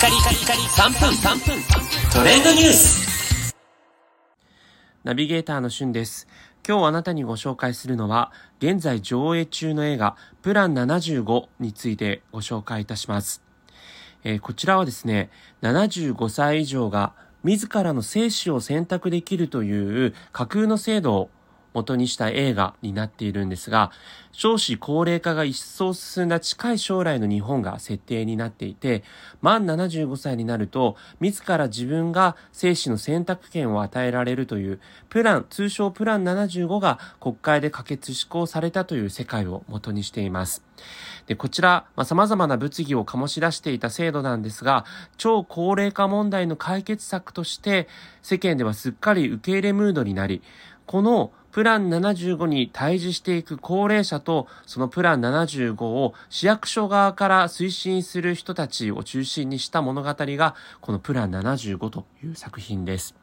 カリカリカリ3分3分トレンドニュースナビゲーターのしゅんです。今日あなたにご紹介するのは、現在上映中の映画、プラン75についてご紹介いたします。えーこちらはですね、75歳以上が自らの生死を選択できるという架空の制度を元にした映画になっているんですが、少子高齢化が一層進んだ近い将来の日本が設定になっていて、満75歳になると、自ら自分が生死の選択権を与えられるという、プラン、通称プラン75が国会で可決施行されたという世界を元にしています。で、こちら、まあ、様々な物議を醸し出していた制度なんですが、超高齢化問題の解決策として、世間ではすっかり受け入れムードになり、このプラン75に対峙していく高齢者と、そのプラン75を市役所側から推進する人たちを中心にした物語が、このプラン75という作品です。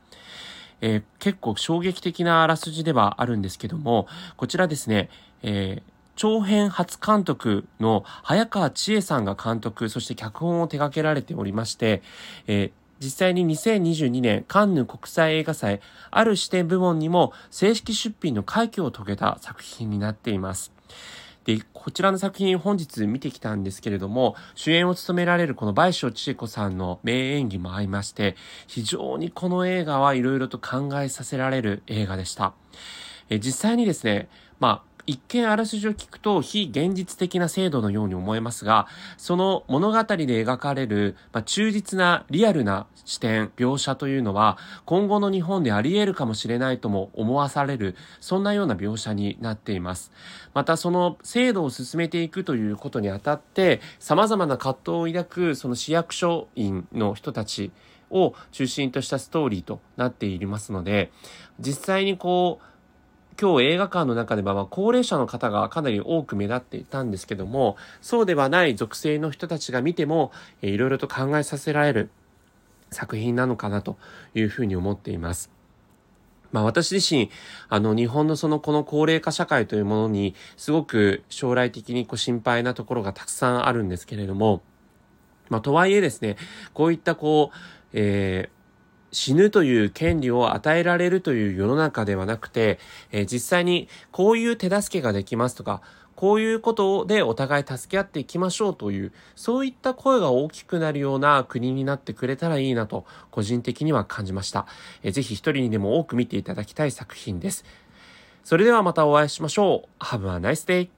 えー結構衝撃的なあらすじではあるんですけども、こちらですね、えー長編初監督の早川千恵さんが監督、そして脚本を手掛けられておりまして、えー実際に2022年カンヌ国際映画祭ある視点部門にも正式出品の快挙を遂げた作品になっています。で、こちらの作品本日見てきたんですけれども、主演を務められるこの倍賞千恵子さんの名演技も相まして、非常にこの映画はいろいろと考えさせられる映画でした。え実際にですね、まあ、一見あらすじを聞くと非現実的な制度のように思えますが、その物語で描かれる、まあ、忠実なリアルな視点、描写というのは、今後の日本であり得るかもしれないとも思わされる、そんなような描写になっています。またその制度を進めていくということにあたって、様々な葛藤を抱くその市役所員の人たちを中心としたストーリーとなっていますので、実際にこう、今日映画館の中では、ま、高齢者の方がかなり多く目立っていたんですけども、そうではない属性の人たちが見ても、えーいろいろと考えさせられる作品なのかなというふうに思っています。まあ私自身、あの日本のそのこの高齢化社会というものにすごく将来的にこう心配なところがたくさんあるんですけれども、まあとはいえですね、こういったこう、えー死ぬという権利を与えられるという世の中ではなくて、えー実際にこういう手助けができますとか、こういうことでお互い助け合っていきましょうという、そういった声が大きくなるような国になってくれたらいいなと、個人的には感じました。えーぜひ一人にでも多く見ていただきたい作品です。それではまたお会いしましょう。Have a nice day!